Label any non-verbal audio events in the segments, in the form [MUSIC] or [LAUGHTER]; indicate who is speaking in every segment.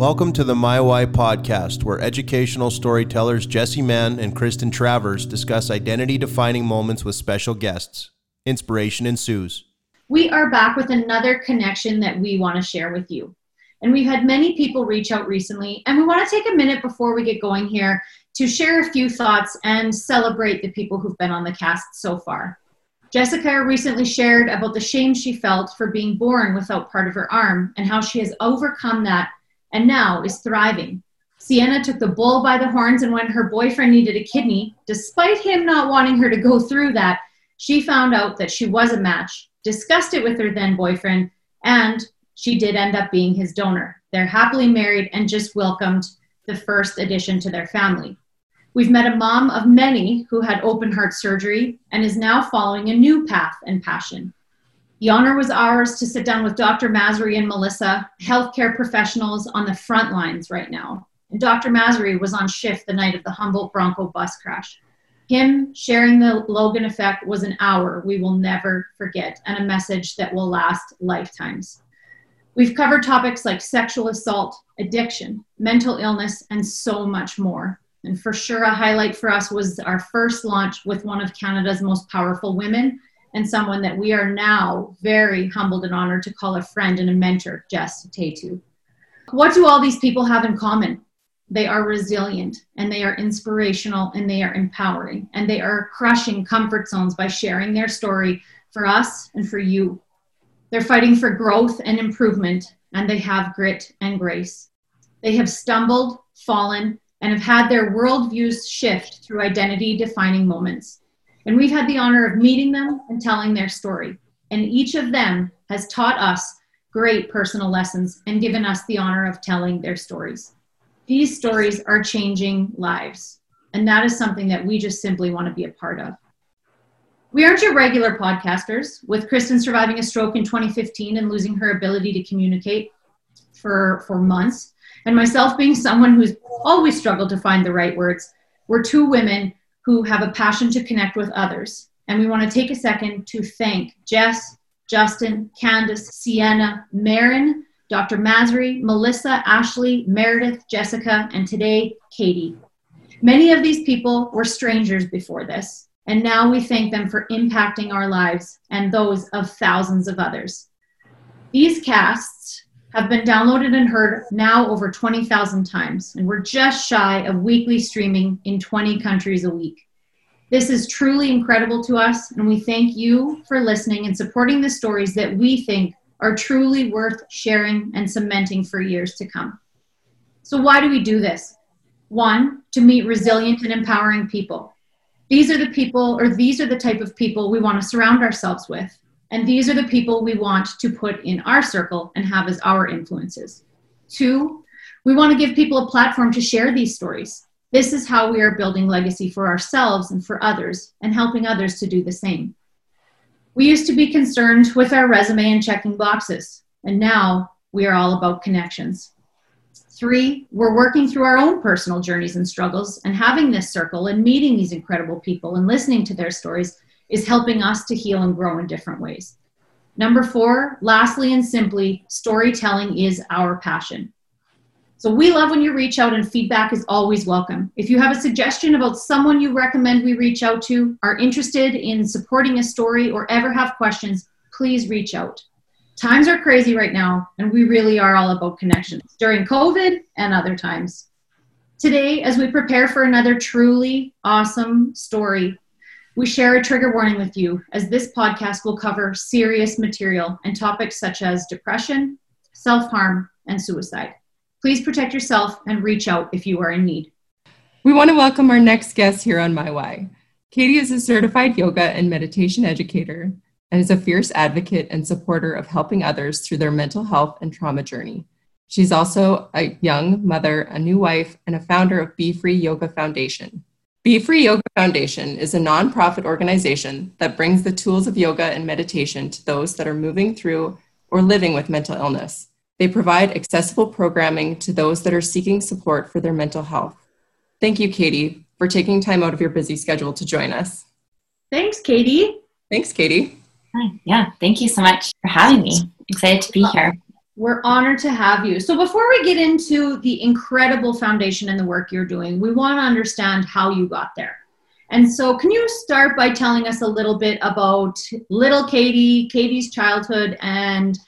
Speaker 1: Welcome to the My Why podcast, where educational storytellers Jesse Mann and Kristen Travers discuss identity defining moments with special guests. Inspiration ensues.
Speaker 2: We are back with another connection that we want to share with you. And we've had many people reach out recently, and we want to take a minute before we get going here to share a few thoughts and celebrate the people who've been on the cast so far. Jessica recently shared about the shame she felt for being born without part of her arm and how she has overcome that and now is thriving. Sienna took the bull by the horns, and when her boyfriend needed a kidney, despite him not wanting her to go through that, she found out that she was a match, discussed it with her then boyfriend, and she did end up being his donor. They're happily married and just welcomed the first addition to their family. We've met a mom of many who had open heart surgery and is now following a new path and passion. The honor was ours to sit down with Dr. Masri and Melissa, healthcare professionals on the front lines right now. And Dr. Masri was on shift the night of the Humboldt Bronco bus crash. Him sharing the Logan effect was an hour we will never forget and a message that will last lifetimes. We've covered topics like sexual assault, addiction, mental illness, and so much more. And for sure, a highlight for us was our first launch with one of Canada's most powerful women, and someone that we are now very humbled and honored to call a friend and a mentor, Jess Taytu. What do all these people have in common? They are resilient and they are inspirational and they are empowering and they are crushing comfort zones by sharing their story for us and for you. They're fighting for growth and improvement and they have grit and grace. They have stumbled, fallen, and have had their worldviews shift through identity defining moments. And we've had the honor of meeting them and telling their story. And each of them has taught us great personal lessons and given us the honor of telling their stories. These stories are changing lives. And that is something that we just simply want to be a part of. We aren't your regular podcasters, with Kristen surviving a stroke in 2015 and losing her ability to communicate for, for months, and myself being someone who's always struggled to find the right words. We're two women who have a passion to connect with others. And we want to take a second to thank Jess, Justin, Candace, Sienna, Marin, Dr. Masri, Melissa, Ashley, Meredith, Jessica, and today, Katie. Many of these people were strangers before this, and now we thank them for impacting our lives and those of thousands of others. These casts have been downloaded and heard now over 20,000 times, and we're just shy of weekly streaming in 20 countries a week. This is truly incredible to us, and we thank you for listening and supporting the stories that we think are truly worth sharing and cementing for years to come. So, why do we do this? One, to meet resilient and empowering people. These are the people, or these are the type of people we want to surround ourselves with. And these are the people we want to put in our circle and have as our influences. Two, we want to give people a platform to share these stories. This is how we are building legacy for ourselves and for others and helping others to do the same. We used to be concerned with our resume and checking boxes, and now we are all about connections. Three, we're working through our own personal journeys and struggles, and having this circle and meeting these incredible people and listening to their stories is helping us to heal and grow in different ways. Number four, lastly and simply, storytelling is our passion. So we love when you reach out and feedback is always welcome. If you have a suggestion about someone you recommend we reach out to, are interested in supporting a story, or ever have questions, please reach out. Times are crazy right now, and we really are all about connections during COVID and other times. Today, as we prepare for another truly awesome story, we share a trigger warning with you as this podcast will cover serious material and topics such as depression, self harm, and suicide. Please protect yourself and reach out if you are in need.
Speaker 3: We want to welcome our next guest here on My Why. Katie is a certified yoga and meditation educator and is a fierce advocate and supporter of helping others through their mental health and trauma journey. She's also a young mother, a new wife, and a founder of Be Free Yoga Foundation. Be Free Yoga Foundation is a nonprofit organization that brings the tools of yoga and meditation to those that are moving through or living with mental illness. They provide accessible programming to those that are seeking support for their mental health. Thank you, Katie, for taking time out of your busy schedule to join us.
Speaker 2: Thanks, Katie.
Speaker 3: Thanks, Katie.
Speaker 4: Hi. Yeah, thank you so much for having me. Excited to be here.
Speaker 2: We're honored to have you. So, before we get into the incredible foundation and the work you're doing, we want to understand how you got there. And so, can you start by telling us a little bit about little Katie, Katie's childhood, and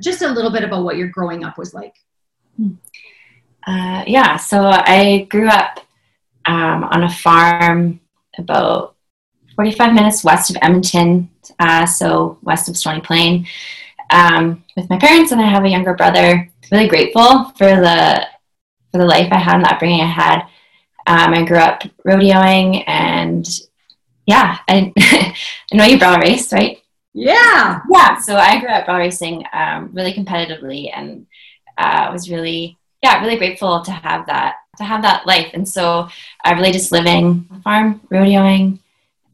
Speaker 2: just a little bit about what your growing up was like?
Speaker 4: Uh, yeah, so I grew up um, on a farm about 45 minutes west of Edmonton, uh, so west of Stony Plain, um, with my parents, and I have a younger brother. Really grateful for the for the life I had and the upbringing I had. Um, I grew up rodeoing, and yeah, I, [LAUGHS] I know you barrel race, right?
Speaker 2: Yeah.
Speaker 4: Yeah. So I grew up barrel racing um, really competitively, and uh, was really yeah really grateful to have that to have that life. And so I really just living on the farm, rodeoing.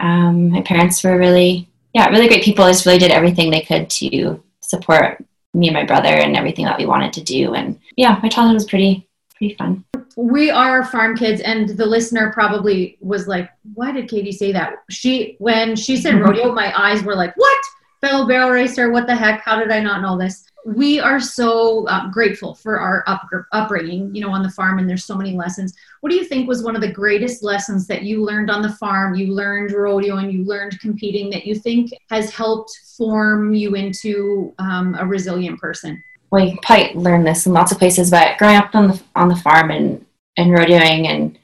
Speaker 4: Um, my parents were really yeah really great people. Just really did everything they could to support me and my brother and everything that we wanted to do. And yeah, my childhood was pretty pretty fun.
Speaker 2: We are farm kids, and the listener probably was like, "Why did Katie say that?" She when she said mm-hmm. rodeo, my eyes were like, "What?" Fellow barrel racer, what the heck? How did I not know this? We are so uh, grateful for our up, upbringing, you know, on the farm, and there's so many lessons. What do you think was one of the greatest lessons that you learned on the farm? You learned rodeo and you learned competing that you think has helped form you into um, a resilient person?
Speaker 4: Well, you probably learn this in lots of places, but growing up on the on the farm and and rodeoing and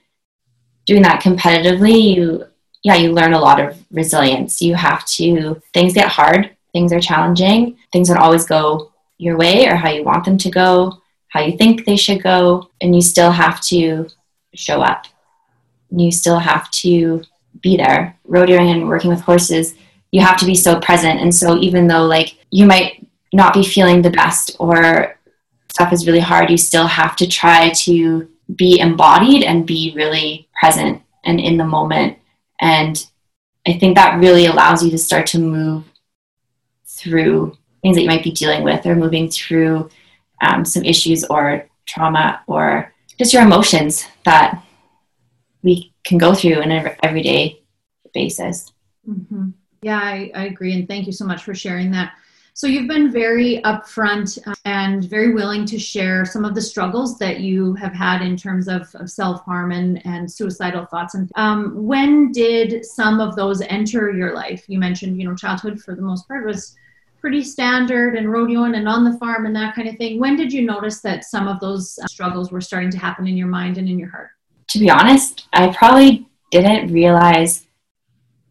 Speaker 4: doing that competitively, you yeah, you learn a lot of resilience. You have to, things get hard, things are challenging, things don't always go your way or how you want them to go, how you think they should go, and you still have to show up. You still have to be there. Rodeoing and working with horses, you have to be so present. And so, even though like you might not be feeling the best or stuff is really hard, you still have to try to be embodied and be really present and in the moment and I think that really allows you to start to move through things that you might be dealing with or moving through um, some issues or trauma or just your emotions that we can go through on an everyday basis.
Speaker 2: Mm-hmm. Yeah, I, I agree. And thank you so much for sharing that. So you've been very upfront uh, and very willing to share some of the struggles that you have had in terms of, of self harm and, and suicidal thoughts. And um, when did some of those enter your life? You mentioned, you know, childhood for the most part was pretty standard and rodeoing and on the farm and that kind of thing. When did you notice that some of those uh, struggles were starting to happen in your mind and in your heart?
Speaker 4: To be honest, I probably didn't realize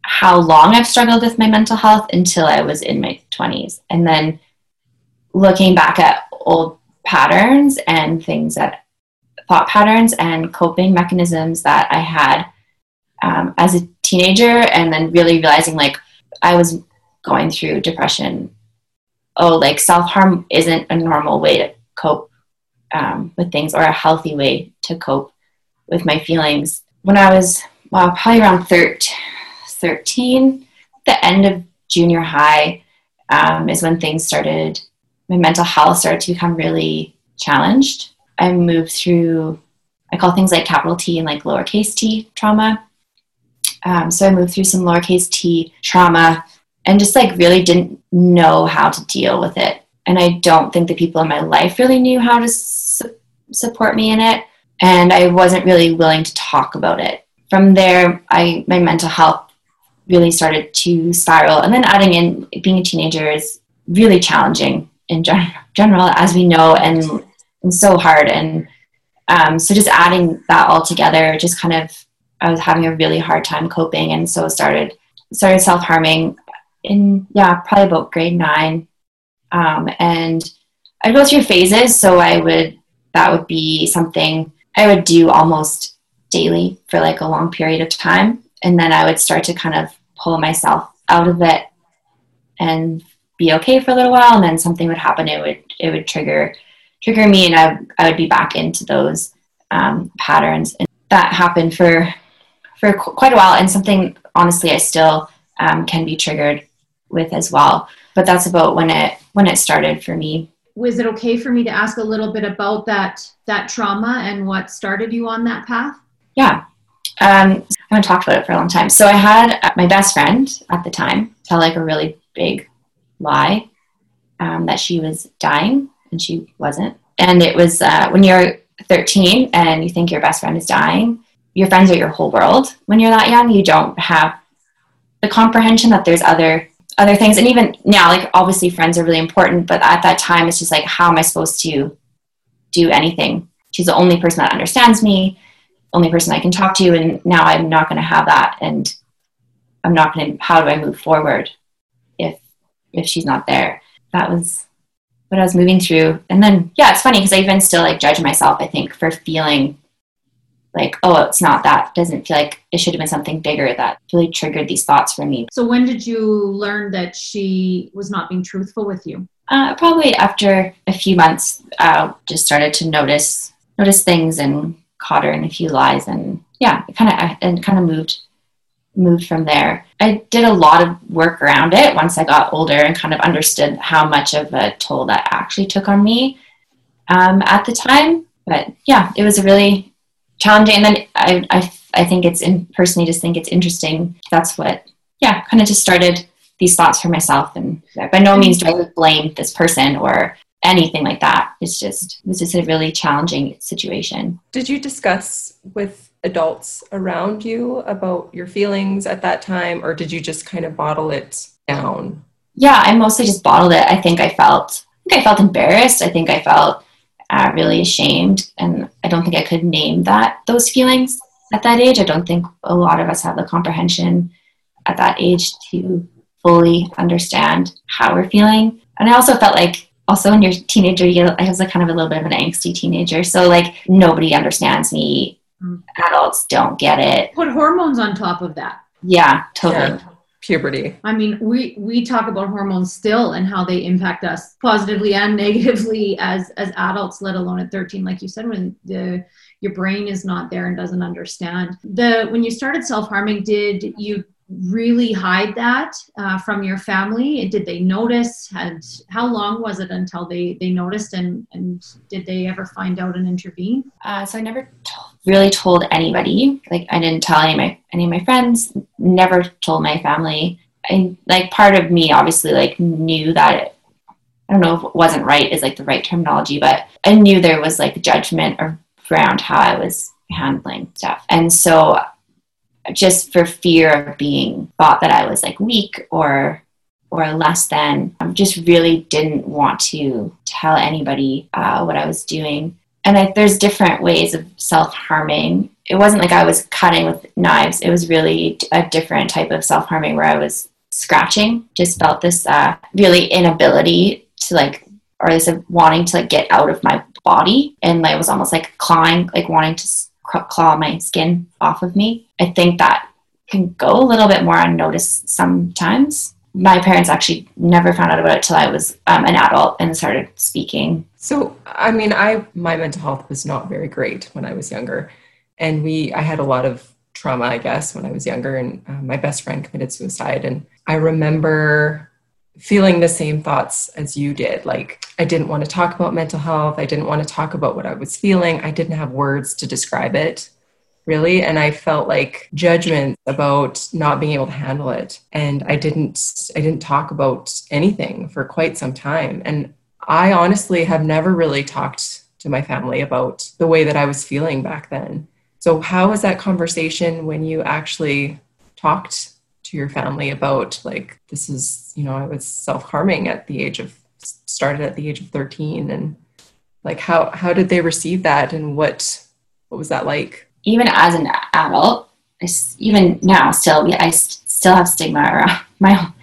Speaker 4: how long I've struggled with my mental health until I was in my 20s. And then looking back at old patterns and things that thought patterns and coping mechanisms that I had um, as a teenager, and then really realizing like I was going through depression. Oh, like self harm isn't a normal way to cope um, with things or a healthy way to cope with my feelings. When I was, well, probably around 13, 13, the end of junior high, um, is when things started, my mental health started to become really challenged. I moved through, I call things like capital T and like lowercase t trauma. Um, so I moved through some lowercase t trauma and just like really didn't know how to deal with it. And I don't think the people in my life really knew how to su- support me in it. And I wasn't really willing to talk about it. From there, I my mental health really started to spiral. And then adding in being a teenager is really challenging in gen- [LAUGHS] general, as we know, and, and so hard. And um, so just adding that all together, just kind of, I was having a really hard time coping. And so started, started self-harming in, yeah, probably about grade nine. Um, and I'd go through phases. So I would, that would be something I would do almost daily for like a long period of time. And then I would start to kind of pull myself out of it and be okay for a little while and then something would happen it would it would trigger trigger me and i, I would be back into those um, patterns and that happened for for qu- quite a while and something honestly i still um, can be triggered with as well but that's about when it when it started for me
Speaker 2: was it okay for me to ask a little bit about that that trauma and what started you on that path
Speaker 4: yeah um, I haven't talked about it for a long time. So I had my best friend at the time tell like a really big lie um, that she was dying and she wasn't. And it was uh, when you're 13 and you think your best friend is dying, your friends are your whole world. When you're that young, you don't have the comprehension that there's other other things. And even now, like obviously friends are really important, but at that time, it's just like, how am I supposed to do anything? She's the only person that understands me, only person I can talk to, and now I'm not going to have that. And I'm not going to. How do I move forward if if she's not there? That was what I was moving through. And then yeah, it's funny because I even still like judge myself. I think for feeling like oh it's not that doesn't feel like it should have been something bigger that really triggered these thoughts for me
Speaker 2: so when did you learn that she was not being truthful with you
Speaker 4: uh, probably after a few months uh, just started to notice notice things and caught her in a few lies and yeah kind of and kind of moved moved from there. I did a lot of work around it once I got older and kind of understood how much of a toll that actually took on me um, at the time. But yeah, it was a really challenging. And then I, I, I think it's in, personally just think it's interesting. That's what, yeah, kind of just started these thoughts for myself. And by no means do I blame this person or anything like that. It's just, it was just a really challenging situation.
Speaker 3: Did you discuss with adults around you about your feelings at that time, or did you just kind of bottle it down?
Speaker 4: Yeah, I mostly just bottled it. I think I felt, I think I felt embarrassed. I think I felt uh, really ashamed, and I don't think I could name that those feelings at that age. I don't think a lot of us have the comprehension at that age to fully understand how we're feeling. And I also felt like also in you're teenager, you I was like kind of a little bit of an angsty teenager. So like nobody understands me Mm. Adults don't get it.
Speaker 2: Put hormones on top of that.
Speaker 4: Yeah, totally. Yeah.
Speaker 3: Puberty.
Speaker 2: I mean, we we talk about hormones still and how they impact us positively and [LAUGHS] negatively as as adults, let alone at 13, like you said, when the your brain is not there and doesn't understand. The when you started self harming, did you really hide that uh, from your family? Did they notice? And how long was it until they, they noticed? And, and did they ever find out and intervene?
Speaker 4: Uh, so I never t- really told anybody. Like I didn't tell any of my any of my friends. Never told my family. And like part of me, obviously, like knew that it, I don't know if it wasn't right is like the right terminology, but I knew there was like judgment around how I was handling stuff. And so just for fear of being thought that I was like weak or or less than. I just really didn't want to tell anybody uh, what I was doing. And I, there's different ways of self harming. It wasn't like I was cutting with knives. It was really a different type of self harming where I was scratching. Just felt this uh, really inability to like, or this wanting to like get out of my body, and like, it was almost like clawing, like wanting to claw my skin off of me. I think that can go a little bit more unnoticed sometimes. My parents actually never found out about it till I was um, an adult and started speaking.
Speaker 3: So, I mean, I my mental health was not very great when I was younger, and we I had a lot of trauma, I guess, when I was younger, and uh, my best friend committed suicide, and I remember feeling the same thoughts as you did. Like, I didn't want to talk about mental health. I didn't want to talk about what I was feeling. I didn't have words to describe it, really. And I felt like judgment about not being able to handle it. And I didn't, I didn't talk about anything for quite some time. And I honestly have never really talked to my family about the way that I was feeling back then. So, how was that conversation when you actually talked to your family about like this is you know i was self-harming at the age of started at the age of 13 and like how how did they receive that and what what was that like
Speaker 4: even as an adult even now still i still have stigma around [LAUGHS] my own,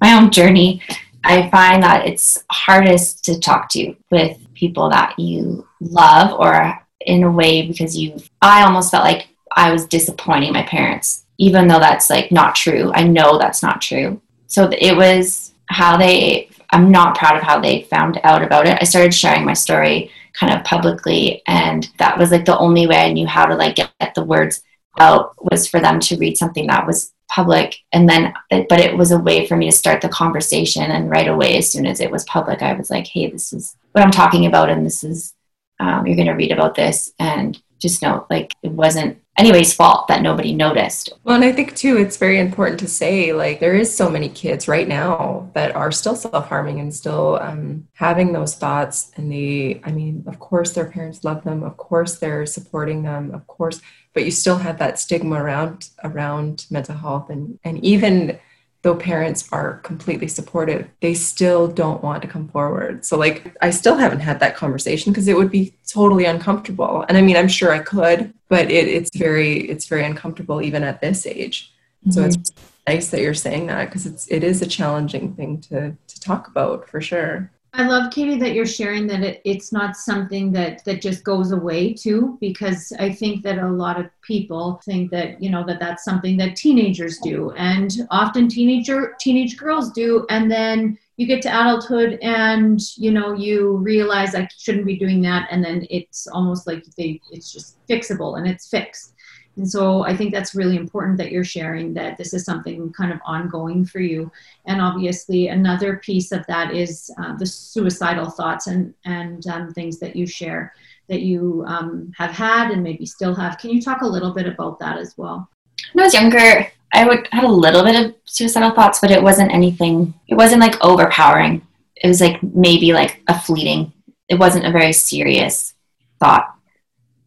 Speaker 4: my own journey i find that it's hardest to talk to with people that you love or in a way because you i almost felt like i was disappointing my parents even though that's like not true. I know that's not true. So it was how they, I'm not proud of how they found out about it. I started sharing my story kind of publicly, and that was like the only way I knew how to like get, get the words out was for them to read something that was public. And then but it was a way for me to start the conversation and right away as soon as it was public i was like hey this is what i'm talking about and this is um, you're going to read about this. And just know like it wasn't anybody's fault that nobody noticed.
Speaker 3: Well, and I think too, it's very important to say like there is so many kids right now that are still self harming and still um, having those thoughts. And they, I mean, of course, their parents love them. Of course, they're supporting them. Of course, but you still have that stigma around around mental health and and even though parents are completely supportive, they still don't want to come forward. So, like, I still haven't had that conversation because it would be totally uncomfortable. And I mean, I'm sure I could, but it, it's very, it's very uncomfortable even at this age. Mm-hmm. So it's nice that you're saying that because it's, it is a challenging thing to to talk about for sure.
Speaker 2: I love Katie that you're sharing that it, it's not something that that just goes away too because I think that a lot of people think that you know that that's something that teenagers do and often teenager teenage girls do. And then you get to adulthood and you know you realize I shouldn't be doing that. And then it's almost like they it's just fixable and it's fixed and so I think that's really important that you're sharing that this is something kind of ongoing for you. And obviously, another piece of that is uh, the suicidal thoughts and, and um, things that you share that you um, have had and maybe still have. Can you talk a little bit about that as well?
Speaker 4: When I was younger, I would had a little bit of suicidal thoughts, but it wasn't anything. It wasn't like overpowering. It was like maybe like a fleeting. It wasn't a very serious thought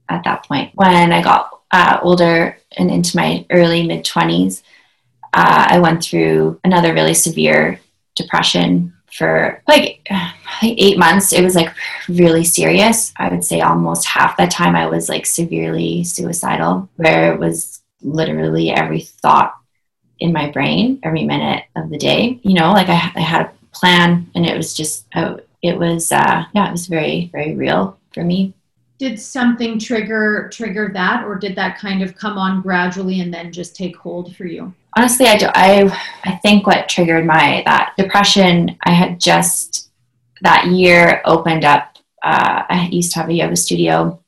Speaker 4: at that point. When I got uh, older and into my early mid 20s, uh, I went through another really severe depression for [SIGHS] like, eight months. It was like really serious. I would say almost half that time I was like severely suicidal, where it was literally every thought in my brain every minute of the day. You know, like I, I had a plan and it was just, oh, it was, uh, yeah, it was very, very real for me
Speaker 2: did something trigger trigger that or did that kind of come on gradually and then just take hold for you?
Speaker 4: Honestly i do i i think what triggered my that depression i had just that year opened up uh, i used to have a yoga studio.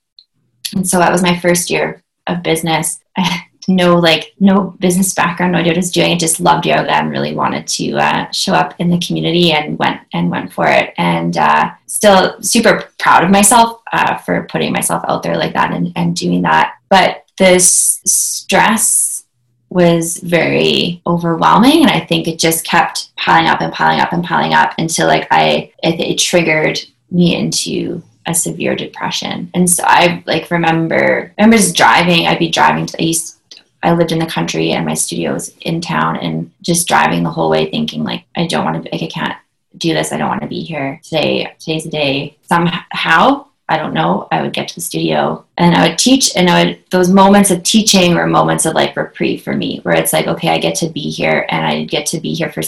Speaker 4: And so that was my first year of business [LAUGHS] no like no business background, no idea what I was doing. I just loved yoga and really wanted to uh, show up in the community and went and went for it. And uh, still super proud of myself uh, for putting myself out there like that and, and doing that. But this stress was very overwhelming, and I think it just kept piling up and piling up and piling up until like I it, it triggered me into a severe depression. And so I like remember I remember just driving. I'd be driving to the east I lived in the country and my studio was in town and just driving the whole way thinking like I don't want to like I can't do this. I don't want to be here today. Today's the day. Somehow, I don't know, I would get to the studio and I would teach and I would those moments of teaching were moments of like reprieve for me where it's like, okay, I get to be here and I get to be here for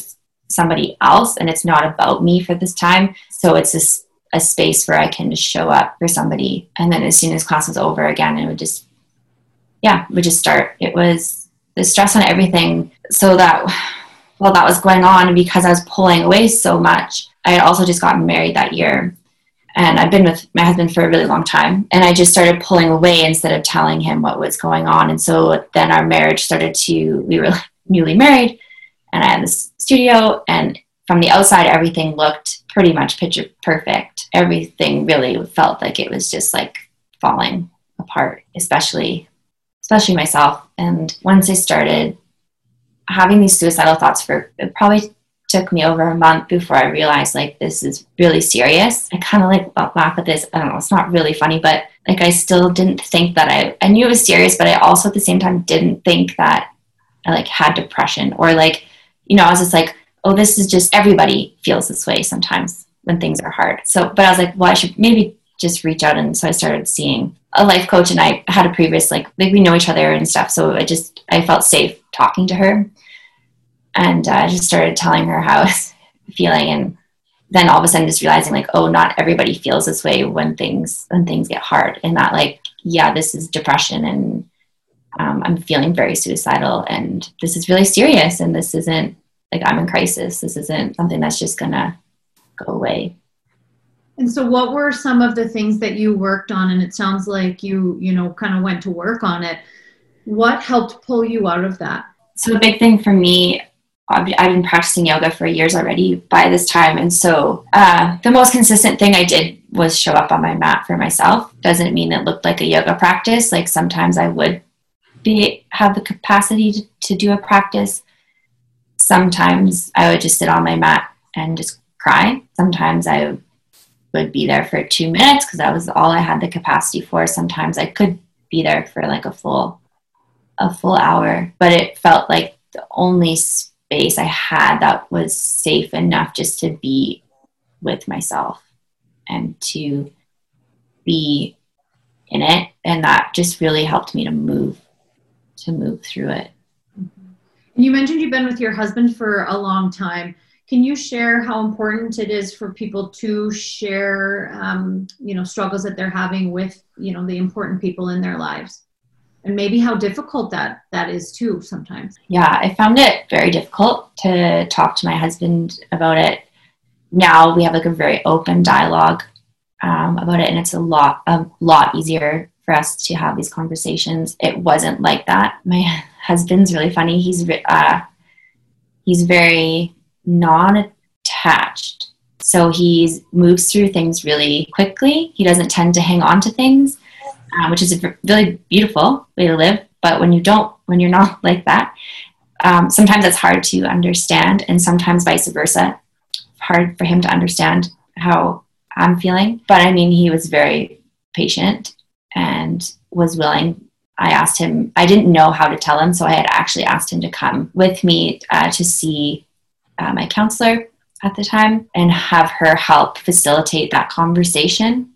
Speaker 4: somebody else and it's not about me for this time. So it's this a space where I can just show up for somebody. And then as soon as class was over again, it would just yeah, we just start. It was the stress on everything. So that while that was going on, because I was pulling away so much, I had also just gotten married that year. And I've been with my husband for a really long time. And I just started pulling away instead of telling him what was going on. And so then our marriage started to, we were [LAUGHS] newly married, and I had this studio. And from the outside, everything looked pretty much picture perfect. Everything really felt like it was just like falling apart, especially especially myself. And once I started having these suicidal thoughts for it probably took me over a month before I realized like this is really serious. I kind of like laugh at this. I don't know, it's not really funny, but like I still didn't think that I I knew it was serious, but I also at the same time didn't think that I like had depression or like, you know, I was just like, oh, this is just everybody feels this way sometimes when things are hard. So but I was like, well, I should maybe just reach out and so I started seeing a life coach and I had a previous like like we know each other and stuff so I just I felt safe talking to her. And uh, I just started telling her how I was [LAUGHS] feeling and then all of a sudden just realizing like oh not everybody feels this way when things when things get hard and that like yeah this is depression and um, I'm feeling very suicidal and this is really serious and this isn't like I'm in crisis. This isn't something that's just gonna go away
Speaker 2: and so what were some of the things that you worked on and it sounds like you, you know, kind of went to work on it. What helped pull you out of that?
Speaker 4: So a big thing for me I've been practicing yoga for years already by this time. And so uh, the most consistent thing I did was show up on my mat for myself. Doesn't mean it looked like a yoga practice. Like sometimes I would be have the capacity to, to do a practice. Sometimes I would just sit on my mat and just cry. Sometimes I would be there for two minutes because that was all I had the capacity for. Sometimes I could be there for like a full a full hour, but it felt like the only space I had that was safe enough just to be with myself and to be in it. And that just really helped me to move to move through it. Mm-hmm.
Speaker 2: You mentioned you've been with your husband for a long time can you share how important it is for people to share um, you know struggles that they're having with you know the important people in their lives and maybe how difficult that that is too sometimes
Speaker 4: yeah i found it very difficult to talk to my husband about it now we have like a very open dialogue um, about it, and it's a lot a lot easier for us to have these conversations. It wasn't like that. My [LAUGHS] husband's really funny. He's uh, he's very non-attached, so he moves through things really quickly. He doesn't tend to hang on to things, uh, which is a really beautiful way to live. But when you don't, when you're not [LAUGHS] like that, um, sometimes it's hard to understand, and sometimes vice versa. Hard for him to understand how I'm feeling. But I mean, he was very patient and was willing. I asked him, I didn't know how to tell him, so I had actually asked him to come with me uh, to see uh, my counselor at the time and have her help facilitate that conversation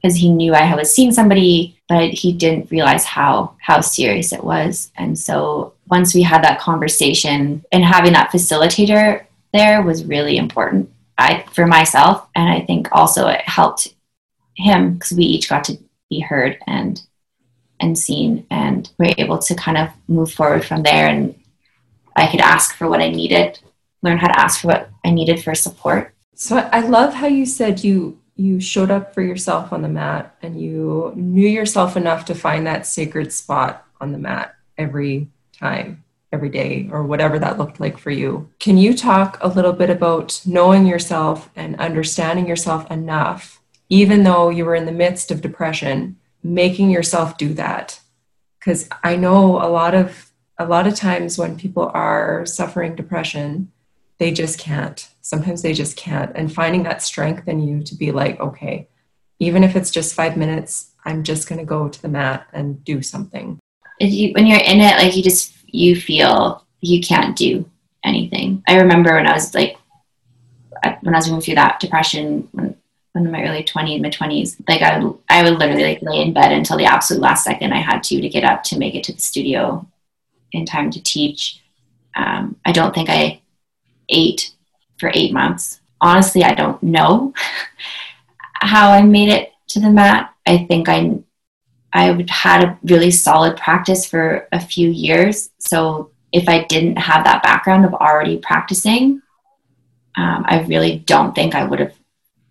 Speaker 4: because he knew I was seeing somebody, but he didn't realize how how serious it was. And so once we had that conversation and having that facilitator there was really important I for myself, and I think also it helped him because we each got to be heard and and seen, and we are able to kind of move forward from there. And I could ask for what I needed, learn how to ask for what I needed for support.
Speaker 3: So I love how you said you you showed up for yourself on the mat and you knew yourself enough to find that sacred spot on the mat every time every day or whatever that looked like for you. Can you talk a little bit about knowing yourself and understanding yourself enough, even though you were in the midst of depression, making yourself do that? Because I know a lot of a lot of times when people are suffering depression, they just can't. Sometimes they just can't. And finding that strength in you to be like, okay, even if it's just five minutes, I'm just going to go to the mat and do something.
Speaker 4: You, when you're in it, like you just you feel you can't do anything. I remember when I was like, when I was going through that depression, when, when in my early 20s, mid 20s, like I would, I would literally like lay in bed until the absolute last second I had to to get up to make it to the studio in time to teach. Um, I don't think I ate for eight months. Honestly, I don't know [LAUGHS] how I made it to the mat. I think I I had a really solid practice for a few years. So if I didn't have that background of already practicing, um, I really don't think I would have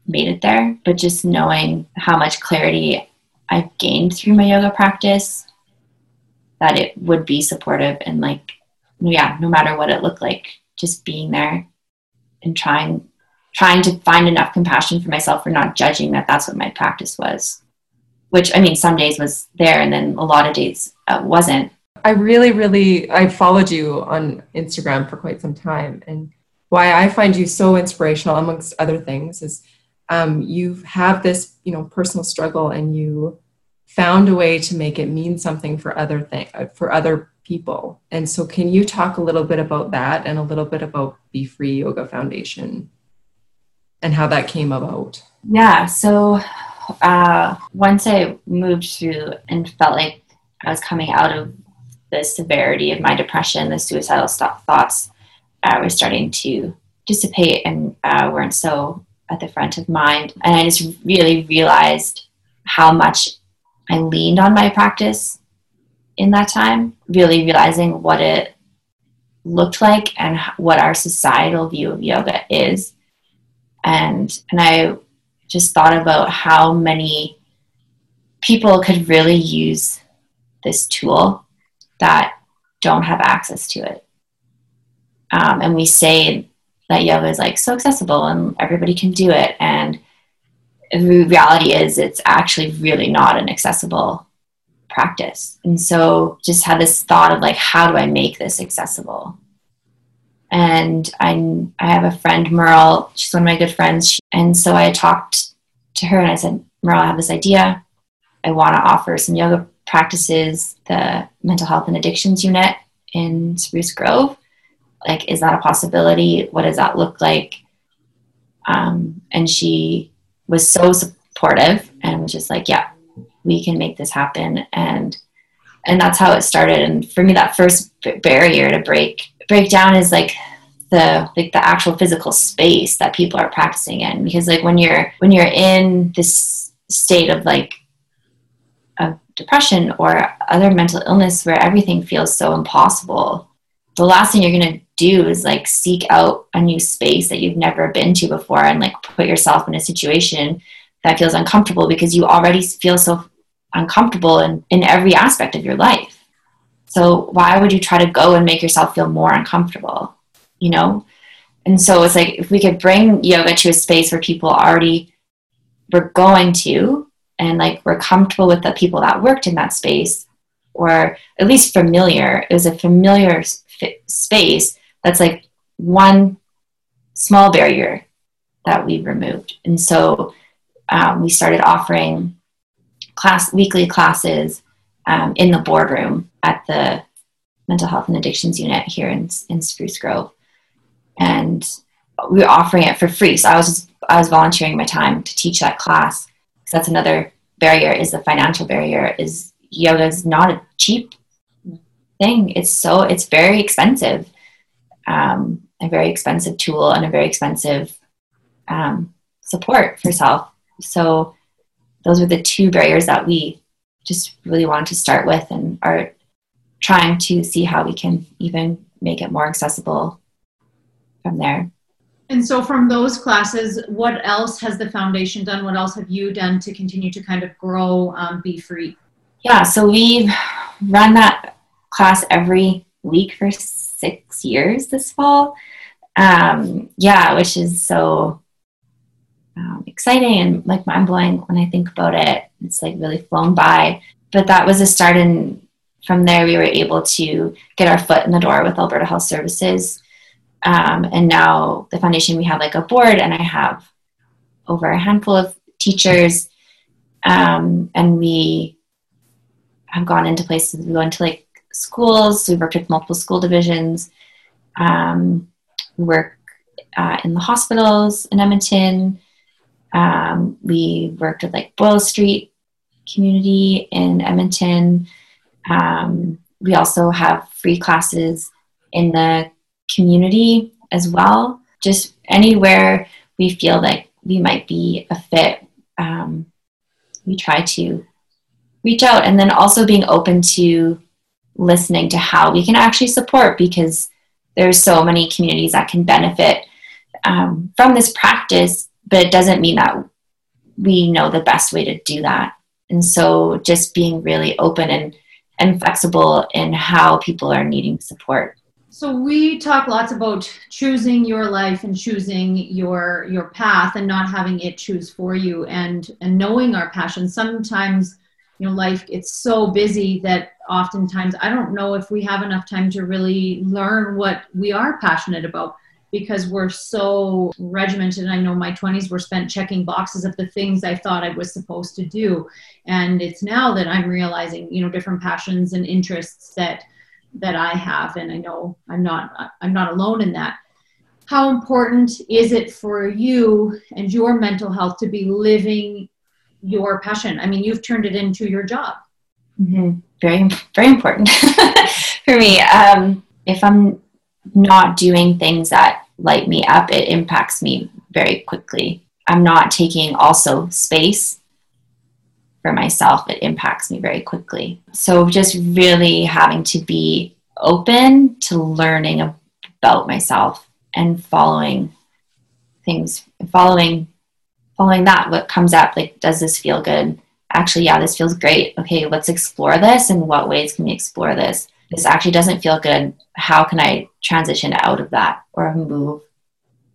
Speaker 4: made it there. But just knowing how much clarity I've gained through my yoga practice, that it would be supportive and like, yeah, no matter what it looked like, just being there and trying trying to find enough compassion for myself for not judging that that's what my practice was which I mean, some days was there and then a lot of days uh, wasn't.
Speaker 3: I really, really, I followed you on Instagram for quite some time. And why I find you so inspirational, amongst other things, is um, you have this, you know, personal struggle and you found a way to make it mean something for other thing, uh, for other people. And so can you talk a little bit about that and a little bit about Be Free Yoga Foundation and how that came about?
Speaker 4: Yeah. So uh, once I moved through and felt like I was coming out of the severity of my depression, the suicidal thoughts uh, were starting to dissipate and uh, weren't so at the front of mind. And I just really realized how much I leaned on my practice in that time, really realizing what it looked like and what our societal view of yoga is. And, and I just thought about how many people could really use this tool that don't have access to it. Um, and we say that yoga is like so accessible and everybody can do it. And the reality is, it's actually really not an accessible practice. And so just had this thought of like, how do I make this accessible? And I, I have a friend, Merle, she's one of my good friends. And so I talked to her and I said, Merle, I have this idea. I want to offer some yoga practices, the mental health and addictions unit in Spruce Grove. Like, is that a possibility? What does that look like? Um, and she was so supportive and was just like, yeah, we can make this happen. And and that's how it started. And for me, that first barrier to break break down is like the like the actual physical space that people are practicing in because like when you're when you're in this state of like of depression or other mental illness where everything feels so impossible the last thing you're going to do is like seek out a new space that you've never been to before and like put yourself in a situation that feels uncomfortable because you already feel so uncomfortable in, in every aspect of your life so why would you try to go and make yourself feel more uncomfortable you know? And so it's like if we could bring yoga to a space where people already were going to and like were comfortable with the people that worked in that space or at least familiar, it was a familiar space that's like one small barrier that we removed. And so um, we started offering class weekly classes um, in the boardroom at the mental health and addictions unit here in, in Spruce Grove and we were offering it for free. So I was just, I was volunteering my time to teach that class because that's another barrier is the financial barrier is yoga is not a cheap thing. It's so it's very expensive, um, a very expensive tool and a very expensive um, support for self. So those were the two barriers that we just really wanted to start with and are trying to see how we can even make it more accessible from there.
Speaker 2: And so, from those classes, what else has the foundation done? What else have you done to continue to kind of grow um, Be Free?
Speaker 4: Yeah, so we've run that class every week for six years this fall. Um, yeah, which is so um, exciting and like mind blowing when I think about it. It's like really flown by. But that was a start, and from there, we were able to get our foot in the door with Alberta Health Services um, and now the foundation, we have like a board, and I have over a handful of teachers. Um, and we have gone into places, we go into like schools, we've worked with multiple school divisions. Um, we work uh, in the hospitals in Edmonton. Um, we worked with like Boyle Street community in Edmonton. Um, we also have free classes in the community as well. Just anywhere we feel like we might be a fit, um, we try to reach out and then also being open to listening to how we can actually support because there's so many communities that can benefit um, from this practice, but it doesn't mean that we know the best way to do that. And so just being really open and, and flexible in how people are needing support.
Speaker 2: So we talk lots about choosing your life and choosing your your path and not having it choose for you and and knowing our passion. Sometimes you know life gets so busy that oftentimes I don't know if we have enough time to really learn what we are passionate about because we're so regimented. I know my 20s were spent checking boxes of the things I thought I was supposed to do. And it's now that I'm realizing, you know, different passions and interests that that I have, and I know I'm not I'm not alone in that. How important is it for you and your mental health to be living your passion? I mean, you've turned it into your job.
Speaker 4: Mm-hmm. Very, very important [LAUGHS] for me. Um, if I'm not doing things that light me up, it impacts me very quickly. I'm not taking also space for myself, it impacts me very quickly. So just really having to be open to learning about myself and following things, following following that what comes up like does this feel good actually yeah this feels great okay let's explore this and what ways can we explore this this actually doesn't feel good. How can i transition out of that or move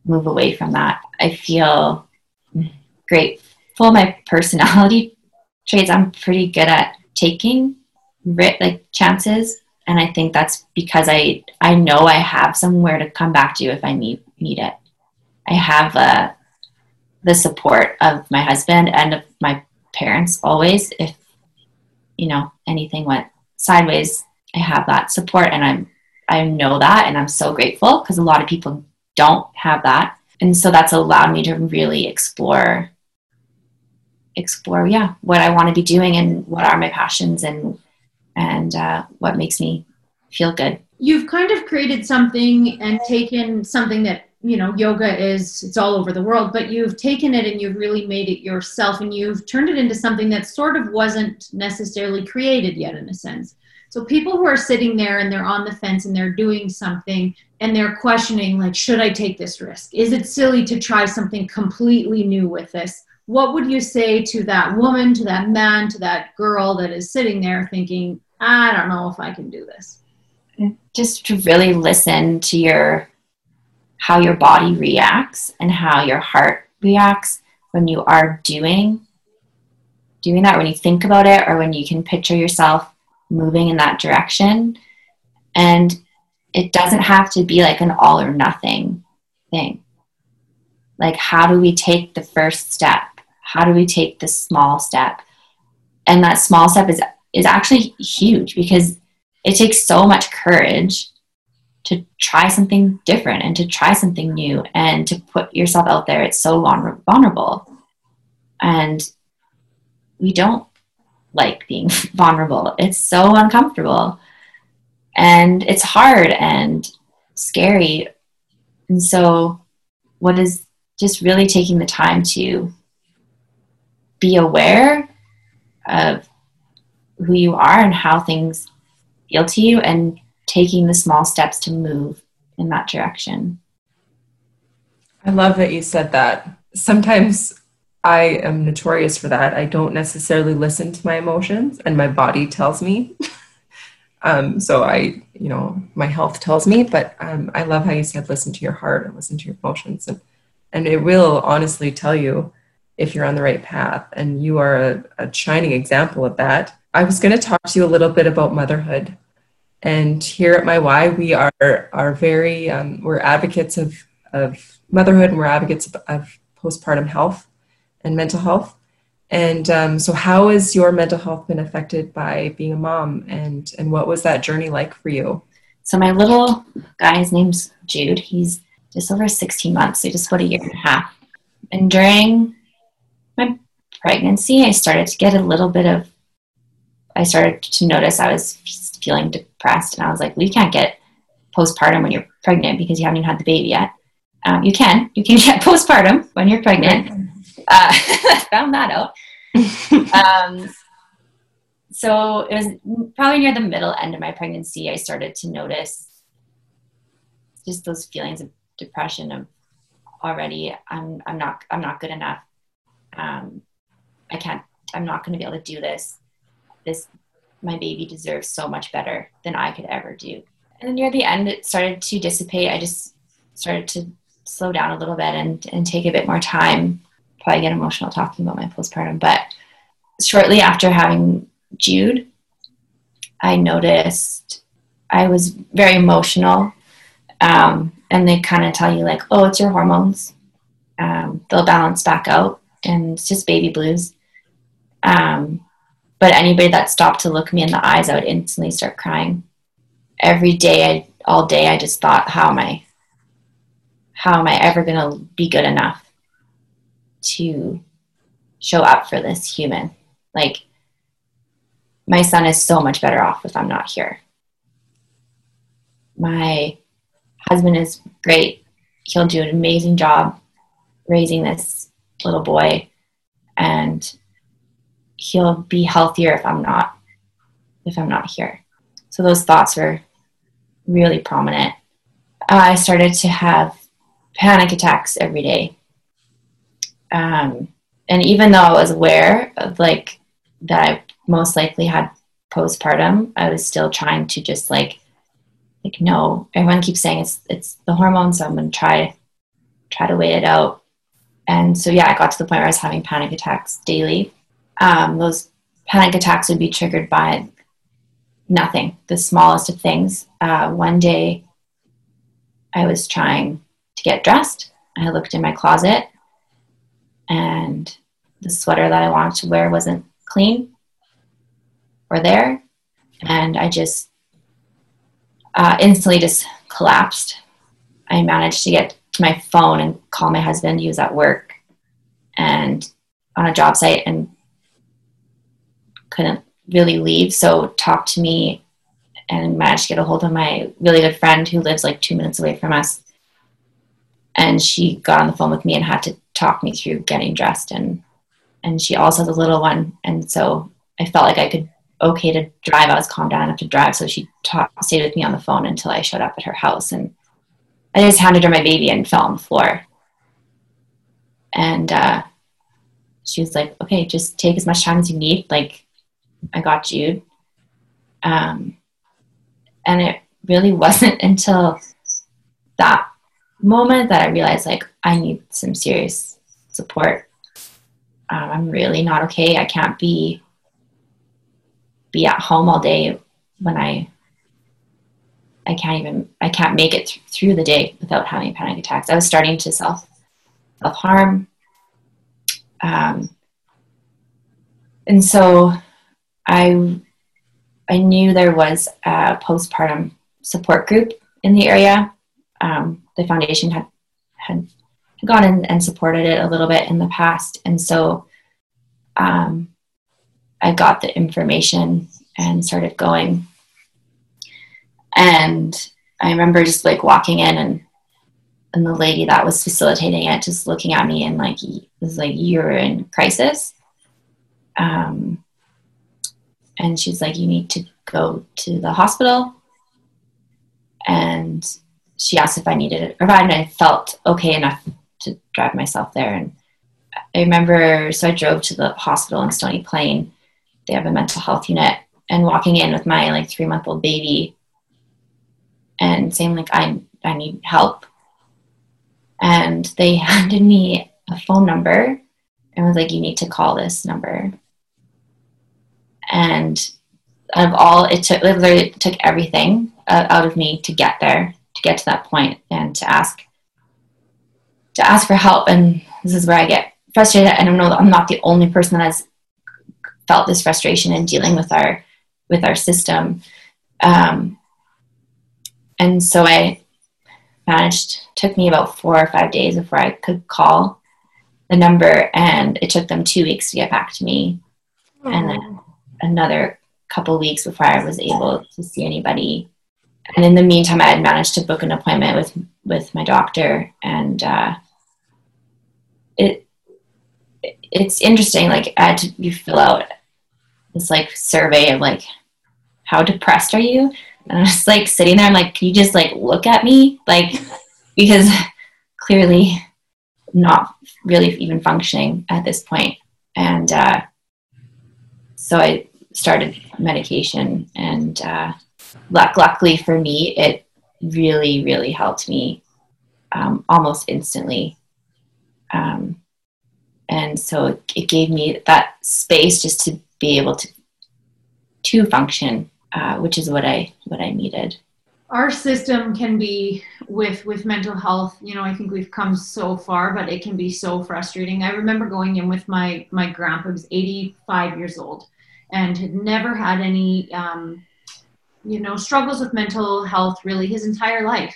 Speaker 4: move away from that? I feel of my personality [LAUGHS] traits, I'm pretty good at taking like chances. And i think that's because i i know i have somewhere to come back to if i need need it. I have uh, the support of my husband and of my parents always if you know anything went sideways i have that support and i'm i know that and i'm so grateful because a lot of people don't have that. And so that's allowed me to really explore explore yeah what i want to be doing and what are my passions and and uh, what makes me feel good.
Speaker 2: You've kind of created something and taken something that you know yoga is it's all over the world but you've taken it and you've really made it yourself and you've turned it into something that sort of wasn't necessarily created yet in a sense so people who are sitting there and they're on the fence and they're doing something and they're questioning like should i take this risk is it silly to try something completely new with this what would you say to that woman, to that man, to that girl that is sitting there thinking, I don't know if I can do this?
Speaker 4: Just to really listen to your how your body reacts and how your heart reacts when you are doing doing that when you think about it or when you can picture yourself moving in that direction. And it doesn't have to be like an all or nothing thing. Like how do we take the first step? How do we take the small step? And that small step is is actually huge because it takes so much courage to try something different and to try something new and to put yourself out there. It's so vulnerable. And we don't like being [LAUGHS] vulnerable it's so uncomfortable and it's hard and scary and so what is just really taking the time to be aware of who you are and how things feel to you and taking the small steps to move in that direction.
Speaker 3: I love that you said that. Sometimes I am notorious for that. I don't necessarily listen to my emotions, and my body tells me. [LAUGHS] um, so I, you know, my health tells me. But um, I love how you said listen to your heart and listen to your emotions, and and it will honestly tell you if you're on the right path. And you are a, a shining example of that. I was going to talk to you a little bit about motherhood. And here at my Why, we are are very um, we're advocates of of motherhood, and we're advocates of, of postpartum health and mental health. And um, so, how has your mental health been affected by being a mom, and and what was that journey like for you?
Speaker 4: So, my little guy, his name's Jude. He's just over 16 months, so just about a year and a half. And during my pregnancy, I started to get a little bit of, I started to notice I was feeling depressed. And I was like, well, you can't get postpartum when you're pregnant because you haven't even had the baby yet. Um, you can. You can [LAUGHS] get postpartum when you're pregnant. Uh, [LAUGHS] found that out. [LAUGHS] um, so it was probably near the middle end of my pregnancy. I started to notice just those feelings of depression of already I'm I'm not I'm not good enough um, I can't, I'm not going to be able to do this. This, my baby deserves so much better than I could ever do. And then near the end, it started to dissipate. I just started to slow down a little bit and, and take a bit more time. Probably get emotional talking about my postpartum. But shortly after having Jude, I noticed I was very emotional. Um, and they kind of tell you, like, oh, it's your hormones. Um, they'll balance back out and it's just baby blues. Um, but anybody that stopped to look me in the eyes, I would instantly start crying. Every day, I, all day, I just thought, how am I, how am I ever to be good enough to show up for this human? Like, my son is so much better off if I'm not here. My husband is great. He'll do an amazing job raising this little boy and he'll be healthier if I'm not if I'm not here. So those thoughts were really prominent. I started to have panic attacks every day. Um, and even though I was aware of like that I most likely had postpartum, I was still trying to just like like no, everyone keeps saying it's it's the hormones, so I'm gonna try try to wait it out and so yeah, I got to the point where I was having panic attacks daily. Um, those panic attacks would be triggered by nothing, the smallest of things. Uh, one day I was trying to get dressed. I looked in my closet and the sweater that I wanted to wear wasn't clean or there. And I just uh, instantly just collapsed. I managed to get to my phone and call my husband. He was at work and on a job site and couldn't really leave. So talked to me and managed to get a hold of my really good friend who lives like two minutes away from us. And she got on the phone with me and had to talk me through getting dressed and and she also has a little one and so I felt like I could okay to drive. I was calm down enough to drive. So she talked, stayed with me on the phone until I showed up at her house and I just handed her my baby and fell on the floor. And uh, she was like, okay, just take as much time as you need. Like, I got you. Um, and it really [LAUGHS] wasn't until that moment that I realized, like, I need some serious support. Um, I'm really not okay. I can't be be at home all day when I I can't even I can't make it th- through the day without having panic attacks. I was starting to self self harm, um, and so I I knew there was a postpartum support group in the area. Um, the foundation had had gone in and supported it a little bit in the past, and so um, I got the information and started going. And I remember just like walking in and and the lady that was facilitating it just looking at me and like was like you're in crisis. Um, and she's like you need to go to the hospital. And she asked if i needed it or if i felt okay enough to drive myself there and i remember so i drove to the hospital in stony plain they have a mental health unit and walking in with my like three month old baby and saying like I I need help. And they [LAUGHS] handed me a phone number and was like, you need to call this number. And of all, it took literally it took everything uh, out of me to get there, to get to that point, and to ask to ask for help. And this is where I get frustrated. And I know that I'm not the only person that has felt this frustration in dealing with our with our system. Um, and so I managed took me about four or five days before I could call the number and it took them two weeks to get back to me and then another couple weeks before I was able to see anybody. And in the meantime, I had managed to book an appointment with with my doctor, and uh, it it's interesting. Like, I had to you fill out this like survey of like how depressed are you and i was like sitting there i'm like can you just like look at me like [LAUGHS] because clearly not really even functioning at this point and uh, so i started medication and uh, luck- luckily for me it really really helped me um, almost instantly um, and so it, it gave me that space just to be able to to function, uh, which is what I what I needed.
Speaker 2: Our system can be with with mental health. You know, I think we've come so far, but it can be so frustrating. I remember going in with my my grandpa, who was 85 years old, and had never had any, um, you know, struggles with mental health really his entire life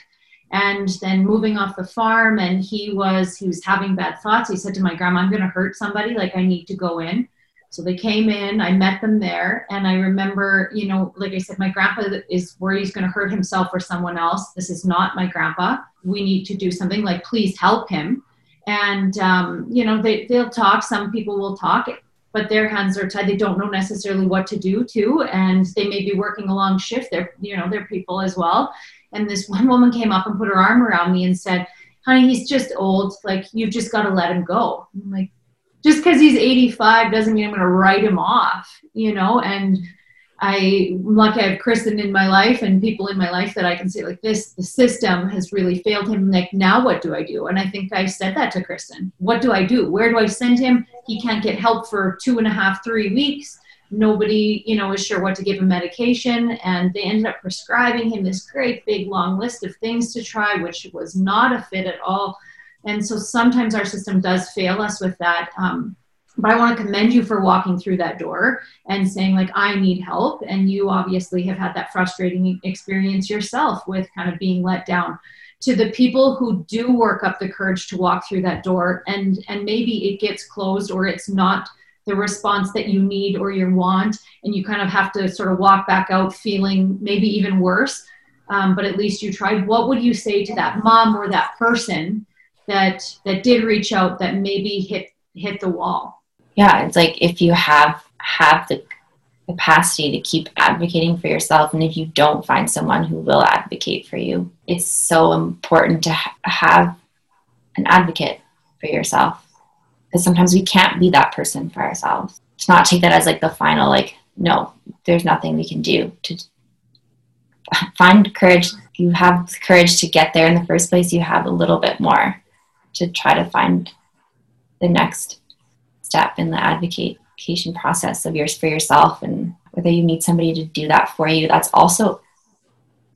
Speaker 2: and then moving off the farm and he was he was having bad thoughts he said to my grandma i'm going to hurt somebody like i need to go in so they came in, I met them there, and I remember, you know, like I said, my grandpa is worried he's going to hurt himself or someone else. This is not my grandpa. We need to do something like, please help him. And, um, you know, they, they'll talk. Some people will talk, but their hands are tied. They don't know necessarily what to do too. And they may be working a long shift. They're, you know, they're people as well. And this [LAUGHS] one woman came up and put her arm around me and said, honey, he's just old. Like, you've just got to let him go. I'm like, just because he's 85 doesn't mean I'm going to write him off, you know, and I, am lucky I have Kristen in my life and people in my life that I can say like this, the system has really failed him. Like, now what do I do? And I think I said that to Kristen. What do I do? Where do I send him? He can't get help for two and a half, three weeks. nobody you know is sure what to give him medication and they ended up prescribing him this great big long list of things to try which was not a fit at all and so sometimes our system does fail us with that um, but i want to commend you for walking through that door and saying like i need help and you obviously have had that frustrating experience yourself with kind of being let down. To the people who do work up the courage to walk through that door and and maybe it gets closed or it's not the response that you need or you want and you kind of have to sort of walk back out feeling maybe even worse um, but at least you tried what would you say to that mom or that person that that did reach out that maybe hit hit the wall
Speaker 4: yeah it's like if you have have the capacity to keep advocating for yourself and if you don't find someone who will advocate for you it's so important to ha- have an advocate for yourself. Because sometimes we can't be that person for ourselves. To not take that as like the final like no there's nothing we can do to find courage. You have courage to get there in the first place. You have a little bit more to try to find the next step in the advocation process of yours for yourself and whether you need somebody to do that for you that's also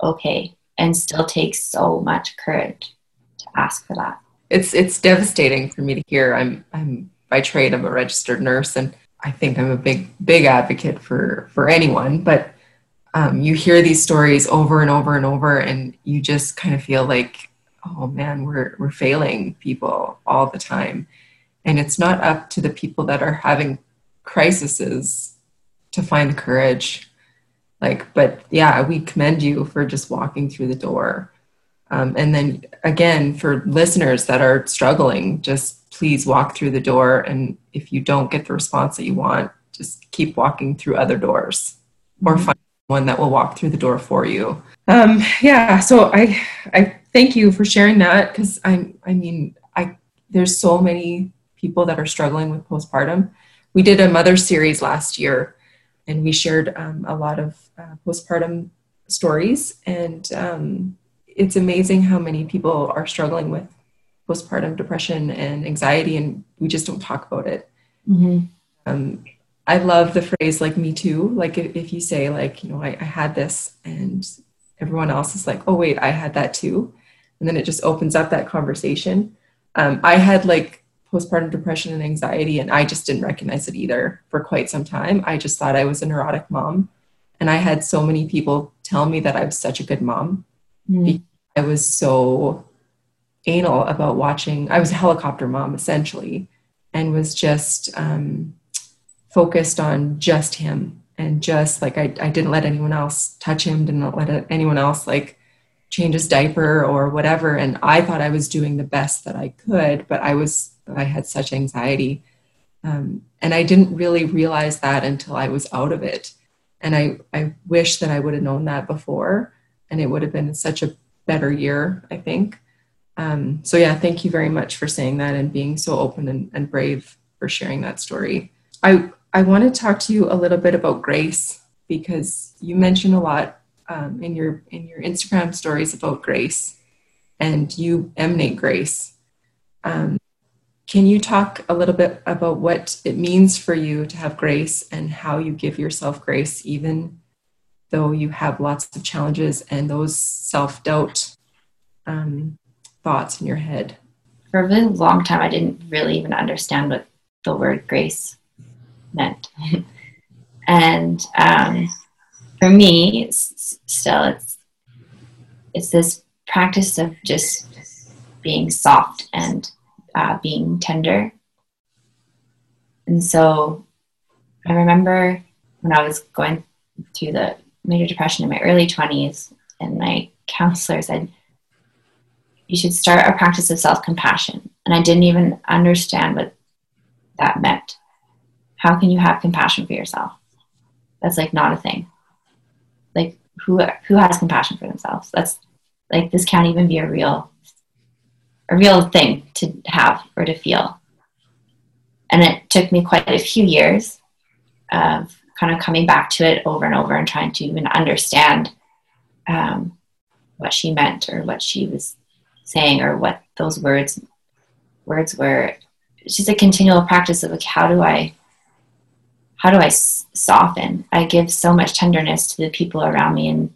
Speaker 4: okay and still takes so much courage to ask for that
Speaker 3: it's it's devastating for me to hear. I'm I'm by trade I'm a registered nurse, and I think I'm a big big advocate for for anyone. But um, you hear these stories over and over and over, and you just kind of feel like, oh man, we're we're failing people all the time, and it's not up to the people that are having crises to find the courage. Like, but yeah, we commend you for just walking through the door um, and then again, for listeners that are struggling, just please walk through the door. And if you don't get the response that you want, just keep walking through other doors or mm-hmm. find one that will walk through the door for you. Um, yeah. So I, I thank you for sharing that because I, I mean, I, there's so many people that are struggling with postpartum. We did a mother series last year and we shared um, a lot of uh, postpartum stories and um, it's amazing how many people are struggling with postpartum depression and anxiety, and we just don't talk about it. Mm-hmm. Um, I love the phrase like "me too." Like if, if you say like, you know, I, I had this, and everyone else is like, "Oh wait, I had that too," and then it just opens up that conversation. Um, I had like postpartum depression and anxiety, and I just didn't recognize it either for quite some time. I just thought I was a neurotic mom. And I had so many people tell me that I was such a good mom mm. I was so anal about watching. I was a helicopter mom essentially, and was just um, focused on just him and just like I, I didn't let anyone else touch him, didn't let anyone else like change his diaper or whatever. And I thought I was doing the best that I could, but I was I had such anxiety. Um, and I didn't really realize that until I was out of it. And I, I wish that I would have known that before. And it would have been such a better year, I think. Um, so yeah, thank you very much for saying that and being so open and, and brave for sharing that story. I I want to talk to you a little bit about grace because you mentioned a lot um, in your in your Instagram stories about grace, and you emanate grace. Can you talk a little bit about what it means for you to have grace and how you give yourself grace, even though you have lots of challenges and those self doubt um, thoughts in your head?
Speaker 4: For a really long time, I didn't really even understand what the word grace meant. [LAUGHS] and um, for me, still, it's it's this practice of just being soft and uh, being tender. And so I remember when I was going through the major depression in my early 20s, and my counselor said, You should start a practice of self compassion. And I didn't even understand what that meant. How can you have compassion for yourself? That's like not a thing. Like, who, who has compassion for themselves? That's like, this can't even be a real, a real thing to have or to feel. And it took me quite a few years of kind of coming back to it over and over and trying to even understand um, what she meant or what she was saying or what those words words were. It's just a continual practice of like how do I how do I s- soften? I give so much tenderness to the people around me and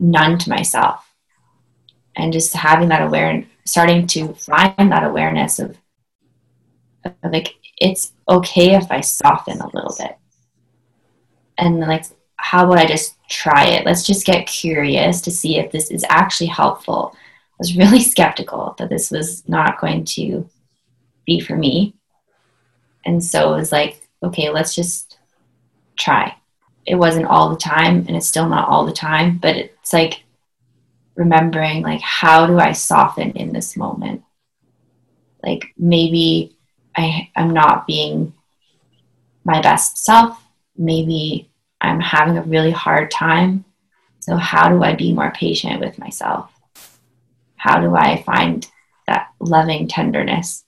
Speaker 4: none to myself. And just having that awareness, starting to find that awareness of, of like, it's okay if I soften a little bit. And like, how would I just try it? Let's just get curious to see if this is actually helpful. I was really [LAUGHS] skeptical that this was not going to be for me. And so it was like, okay, let's just try. It wasn't all the time, and it's still not all the time, but it's like remembering, like, how do I soften in this moment? Like, maybe I, I'm not being my best self. Maybe I'm having a really hard time. So, how do I be more patient with myself? How do I find that loving tenderness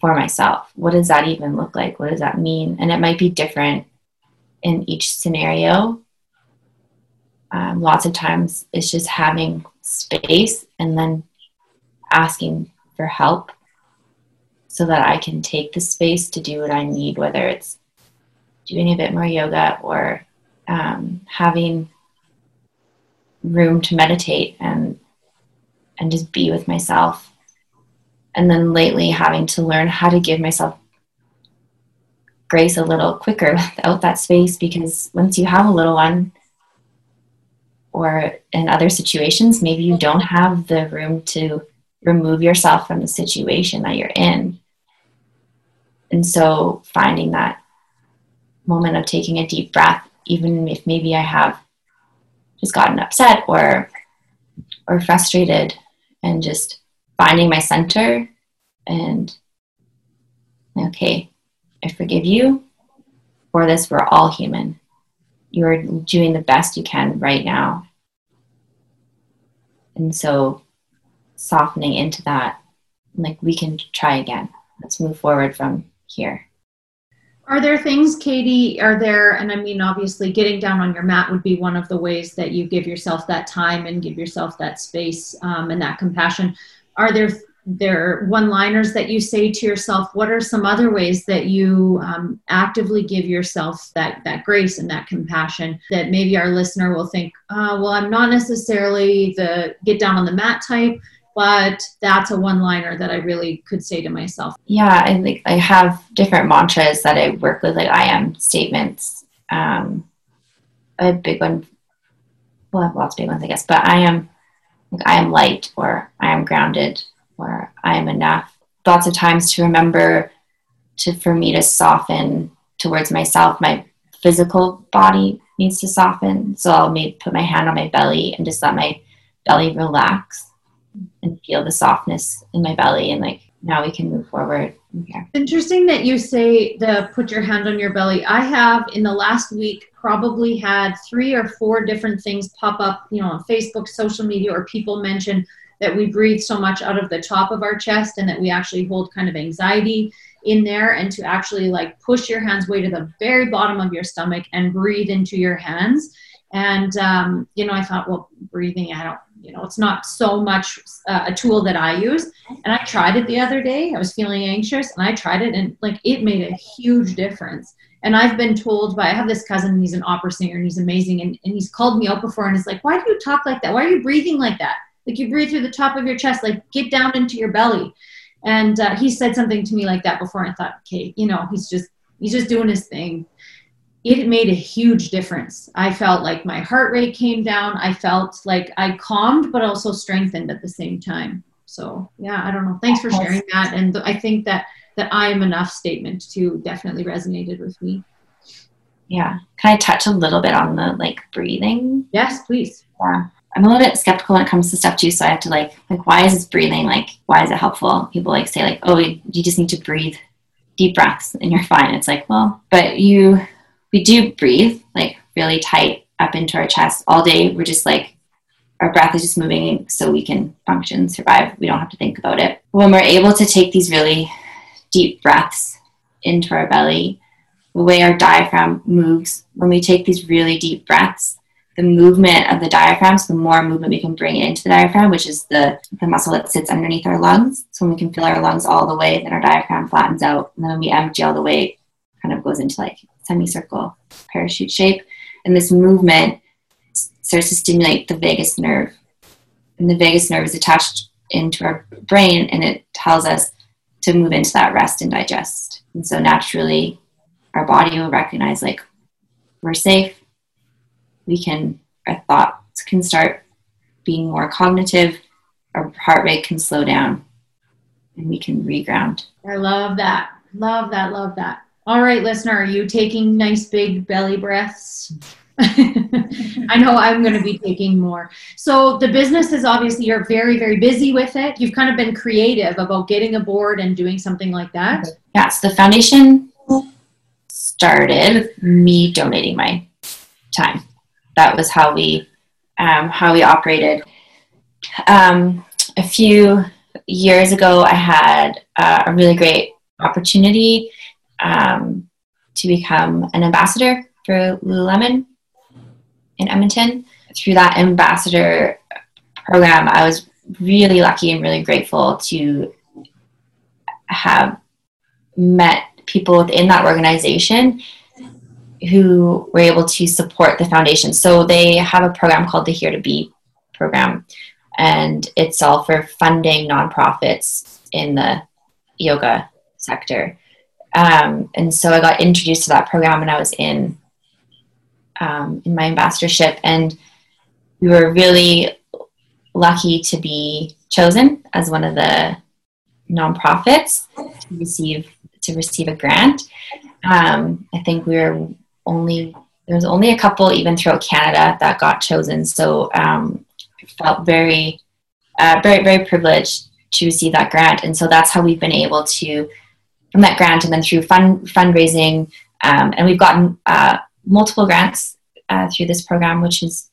Speaker 4: for myself. What does that even look like? What does that mean? And it might be different in each scenario. Um, lots of times it's just having space and then asking for help so that I can take the space to do what I need, whether it's doing a bit more yoga or um, having room to meditate and and just be with myself. And then lately having to learn how to give myself grace a little quicker [LAUGHS] without that space because once you have a little one or in other situations maybe you don't have the room to remove yourself from the situation that you're in and so finding that moment of taking a deep breath even if maybe i have just gotten upset or or frustrated and just finding my center and okay, I forgive you for this. We're all human. You're doing the best you can right now. And so softening into that, like we can try again. Let's move forward from here.
Speaker 2: Are there things, Katie, are there, and I mean, obviously, getting down on your mat would be one of the ways that you give yourself that time and give yourself that space um, and that compassion are there there are one liners that you say to yourself what are some other ways that you um, actively give yourself that that grace and that compassion that maybe our listener will think uh, well i'm not necessarily the get down on the mat type but that's a one liner that i really could say to myself.
Speaker 4: Yeah i think i have different mantras that i work with like i am statements um, a big one well have lots of big ones i guess but i am like I am light or I am grounded or I am enough. Lots of times to remember to for me to soften towards myself, my physical body needs to soften. So I'll maybe put my hand on my belly and just let my belly relax and feel the softness in my belly and like now we can move forward.
Speaker 2: Interesting that you say the put your hand on your belly. I have in the last week probably had three or four different things pop up, you know, on Facebook, social media, or people mention that we breathe so much out of the top of our chest and that we actually hold kind of anxiety in there and to actually like push your hands way to the very bottom of your stomach and breathe into your hands. And, um, you know, I thought, well, breathing, I don't, you know, it's not so much uh, a tool that I use. And I tried it the other day. I was feeling anxious and I tried it and like it made a huge difference. And I've been told by, I have this cousin, he's an opera singer and he's amazing. And, and he's called me out before and he's like, why do you talk like that? Why are you breathing like that? Like you breathe through the top of your chest, like get down into your belly. And uh, he said something to me like that before. I thought, okay, you know, he's just, he's just doing his thing it made a huge difference. I felt like my heart rate came down. I felt like I calmed, but also strengthened at the same time. So yeah, I don't know. Thanks for sharing that. And I think that that I am enough statement too definitely resonated with me.
Speaker 4: Yeah. Can I touch a little bit on the like breathing?
Speaker 2: Yes, please.
Speaker 4: Yeah. I'm a little bit skeptical when it comes to stuff too. So I have to like, like, why is this breathing? Like, why is it helpful? People like say like, oh, you just need to breathe deep breaths and you're fine. It's like, well, but you we do breathe like really tight up into our chest all day. We're just like, our breath is just moving so we can function, survive. We don't have to think about it. When we're able to take these really deep breaths into our belly, the way our diaphragm moves, when we take these really deep breaths, the movement of the diaphragm, so the more movement we can bring into the diaphragm, which is the, the muscle that sits underneath our lungs. So when we can feel our lungs all the way, then our diaphragm flattens out. And then when we empty all the way, kind of goes into like semicircle parachute shape. And this movement starts to stimulate the vagus nerve. And the vagus nerve is attached into our brain and it tells us to move into that rest and digest. And so naturally, our body will recognize like we're safe. We can, our thoughts can start being more cognitive, our heart rate can slow down, and we can reground.
Speaker 2: I love that. Love that. Love that. All right, listener, are you taking nice big belly breaths? [LAUGHS] I know I'm going to be taking more. So the business is obviously you're very very busy with it. You've kind of been creative about getting a board and doing something like that.
Speaker 4: Yeah, so the foundation started me donating my time. That was how we um, how we operated. Um, a few years ago, I had uh, a really great opportunity um, to become an ambassador for Lululemon in Edmonton. Through that ambassador program, I was really lucky and really grateful to have met people within that organization who were able to support the foundation. So they have a program called the Here to Be program, and it's all for funding nonprofits in the yoga sector. Um, and so I got introduced to that program when I was in um, in my ambassadorship, and we were really lucky to be chosen as one of the nonprofits to receive to receive a grant. Um, I think we were only there was only a couple even throughout Canada that got chosen, so um, felt very uh, very very privileged to receive that grant, and so that's how we've been able to from that grant and then through fund fundraising, um, and we've gotten uh, multiple grants uh, through this program, which has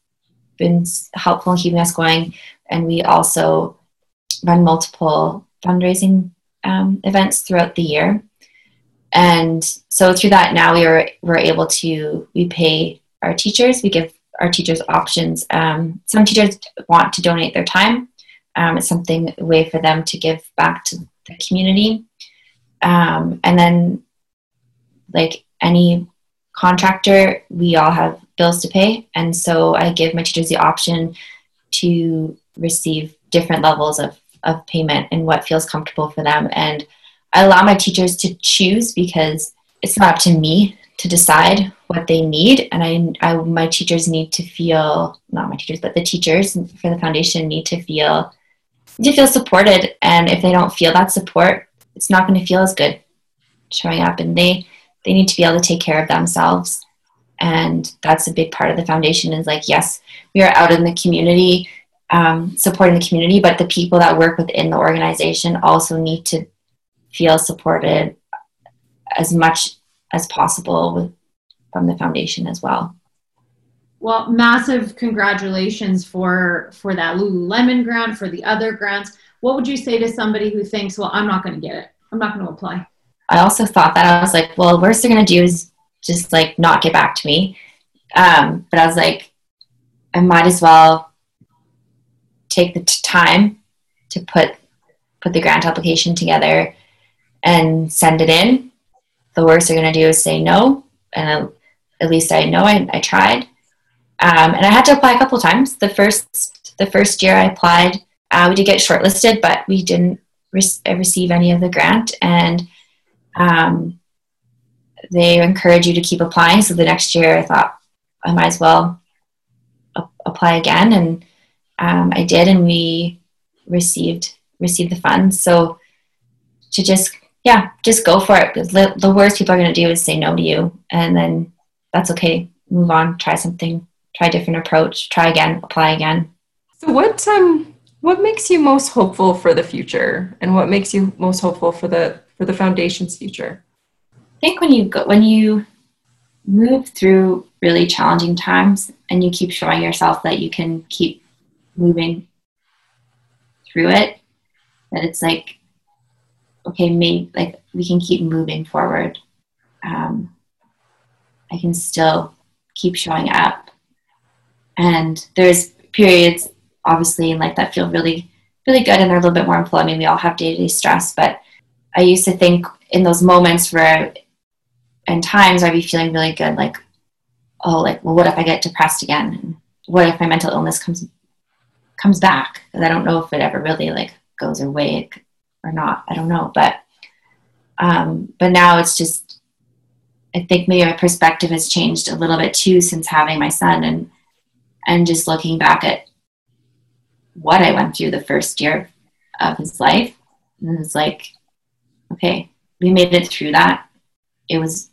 Speaker 4: been helpful in keeping us going. And we also run multiple fundraising um, events throughout the year. And so through that, now we are we're able to we pay our teachers. We give our teachers options. Um, some teachers want to donate their time. Um, it's something a way for them to give back to the community. Um, and then, like any contractor, we all have bills to pay. And so I give my teachers the option to receive different levels of, of payment and what feels comfortable for them. And I allow my teachers to choose because it's not up to me to decide what they need. And I, I my teachers need to feel, not my teachers, but the teachers for the foundation need to feel to feel supported. And if they don't feel that support, it's not going to feel as good showing up. And they they need to be able to take care of themselves and that's a big part of the foundation is like yes we are out in the community um, supporting the community but the people that work within the organization also need to feel supported as much as possible with, from the foundation as well.
Speaker 2: Well massive congratulations for for that lululemon grant for the other grants. What would you say to somebody who thinks well i'm not going to get it. I'm not going to apply
Speaker 4: i also thought that i was like well worst they're going to do is just like not get back to me. Um, but I was like, I might as well take the t- time to put put the grant application together and send it in. The worst they're going to do is say no, and at least I know I, I tried. Um, and I had to apply a couple times. The first the first year I applied, uh, we did get shortlisted, but we didn't re- receive any of the grant. And um, they encourage you to keep applying. So the next year, I thought I might as well a- apply again, and um, I did, and we received received the funds. So to just yeah, just go for it. Because the worst people are going to do is say no to you, and then that's okay. Move on, try something, try a different approach, try again, apply again.
Speaker 3: So what um what makes you most hopeful for the future, and what makes you most hopeful for the for the foundation's future?
Speaker 4: I think when you go when you move through really challenging times and you keep showing yourself that you can keep moving through it, that it's like okay, maybe like we can keep moving forward. Um, I can still keep showing up, and there's periods obviously in life that feel really really good and they're a little bit more employed. I mean, we all have day to day stress, but I used to think in those moments where and times I'd be feeling really good, like, oh, like, well, what if I get depressed again? What if my mental illness comes comes back? Because I don't know if it ever really like goes away or not. I don't know, but um, but now it's just I think maybe my perspective has changed a little bit too since having my son and and just looking back at what I went through the first year of his life. And it's like, okay, we made it through that. It was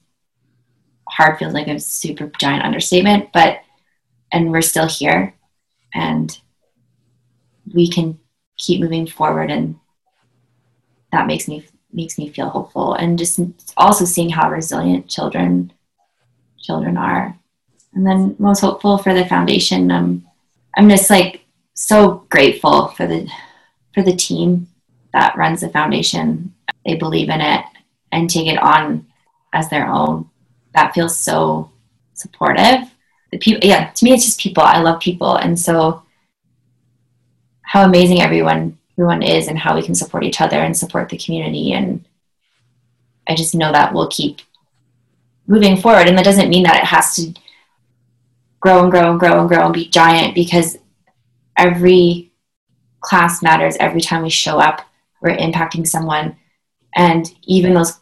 Speaker 4: hard, feels like a super giant understatement, but and we're still here and we can keep moving forward and that makes me makes me feel hopeful. And just also seeing how resilient children children are. And then most hopeful for the foundation um, i'm just like so grateful for the for the team that runs the foundation. They believe in it and take it on as their own. That feels so supportive. The people yeah to me it's just people. I love people. And so how amazing everyone everyone is and how we can support each other and support the community. And i just know that we'll keep moving forward. And that doesn't mean that it has to grow and grow and grow and grow and be giant because every class matters every time we show up. We're impacting someone. And even those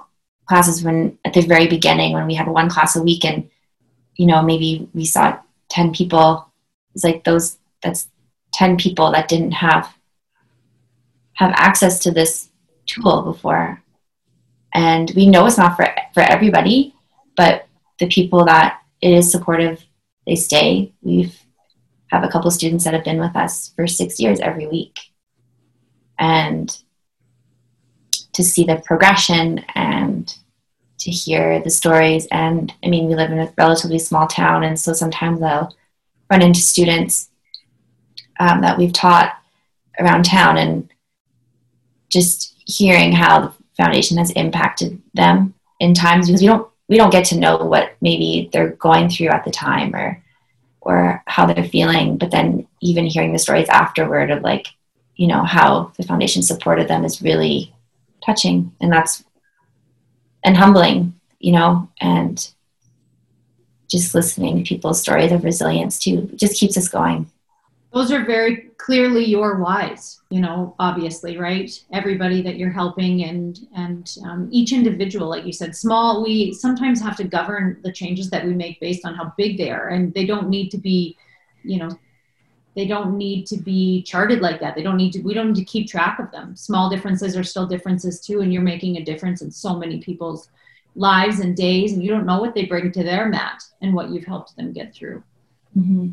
Speaker 4: classes when at the very beginning when we had one class a week and you know maybe we saw 10 people it's like those that's 10 people that didn't have have access to this tool before. And we know it's not for for everybody but the people that it is supportive they stay. We've have a couple students that have been with us for six years every week. And to see the progression and to hear the stories and i mean we live in a relatively small town and so sometimes i'll run into students um, that we've taught around town and just hearing how the foundation has impacted them in times because we don't we don't get to know what maybe they're going through at the time or or how they're feeling. But then even hearing the stories afterward of like you know how the foundation supported them is really touching. And that's and humbling you know and just listening to people's stories of resilience too. Just keeps us going
Speaker 2: those are very clearly your whys you know obviously right? Everybody that you're helping and and um, each individual like you said small we sometimes have to govern the changes that we make based on how big they are and they don't need to be you know they don't need to be charted like that. They don't need to we don't need to keep track of them. Small differences are still differences too and you're making a difference in so many people's lives and days and you don't know what they bring to their mat and what you've helped them get through. Mm-hmm.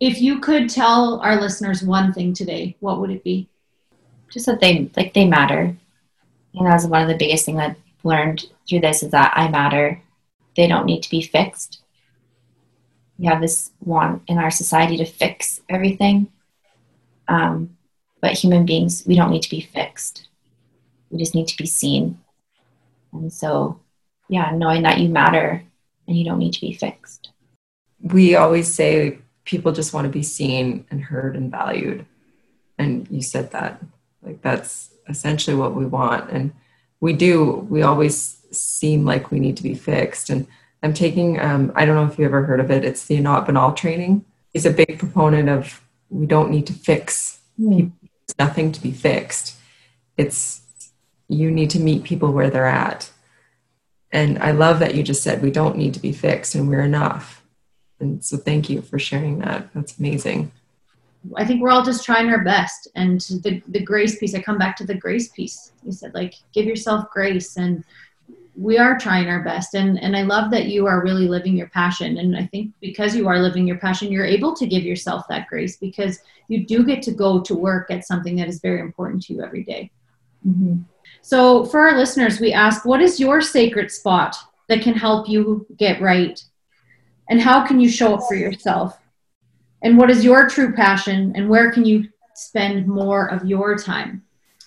Speaker 2: If you could tell our listeners one thing today what would it be
Speaker 4: just that they like they matter and that's one of the biggest things i've learned through this is that i matter they don't need to be fixed we have this want in our society to fix everything. Um, but human beings, we don't need to be fixed. We just need to be seen. And so, yeah, knowing that you matter and you don't need to be fixed.
Speaker 3: We always say people just want to be seen and heard and valued. And you said that. Like, that's essentially what we want. And we do, we always seem like we need to be fixed. And I'm taking, um, I don't know if you ever heard of it, it's the Anat Baniel training. He's a big proponent of we don't need to fix mm. nothing to be fixed. It's you need to meet people where they're at. And I love that you just said we don't need to be fixed and we're enough. And so thank you for sharing that. That's amazing.
Speaker 2: I think we're all just trying our best. And the, the grace piece, I come back to the grace piece. You said, like, give yourself grace and we are trying our best and and i love that you are really living your passion and i think because you are living your passion you're able to give yourself that grace because you do get to go to work at something that is very important to you every day. Mm-hmm. so for our listeners we ask what is your sacred spot that can help you get right and how can you show up for yourself and what is your true passion and where can you spend more of your time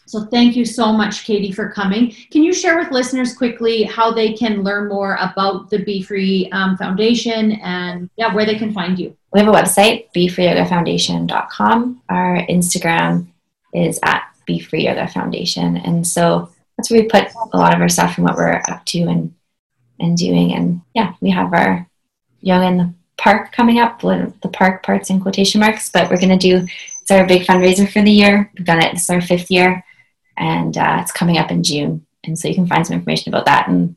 Speaker 2: so thank you so much, Katie, for coming. Can you share with listeners quickly how they can learn more about the Be Free um, Foundation and yeah, where they can find you?
Speaker 4: We have a website, BeFreeYogaFoundation.com. Our Instagram is at Be Free Yoga Foundation, and so that's where we put a lot of our stuff and what we're up to and and doing. And yeah, we have our yoga in the park coming up. The park parts in quotation marks, but we're going to do. It's our big fundraiser for the year. We've done it. This is our fifth year, and uh, it's coming up in June. And so you can find some information about that. And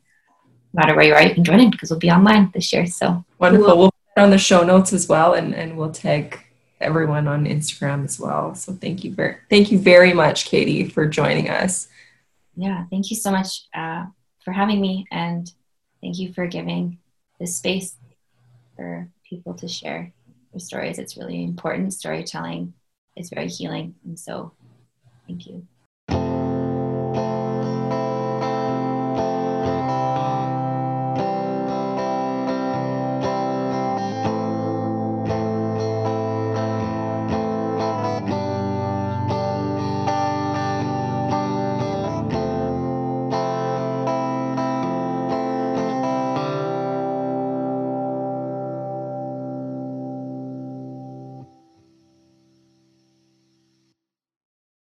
Speaker 4: no matter where you are, you can join in because we'll be online this year. So
Speaker 3: wonderful. We'll put on the show notes as well, and and we'll tag everyone on Instagram as well. So thank you very thank you very much, Katie, for joining us.
Speaker 4: Yeah, thank you so much uh, for having me, and thank you for giving this space for people to share their stories. It's really important. Storytelling is very healing, and so thank you.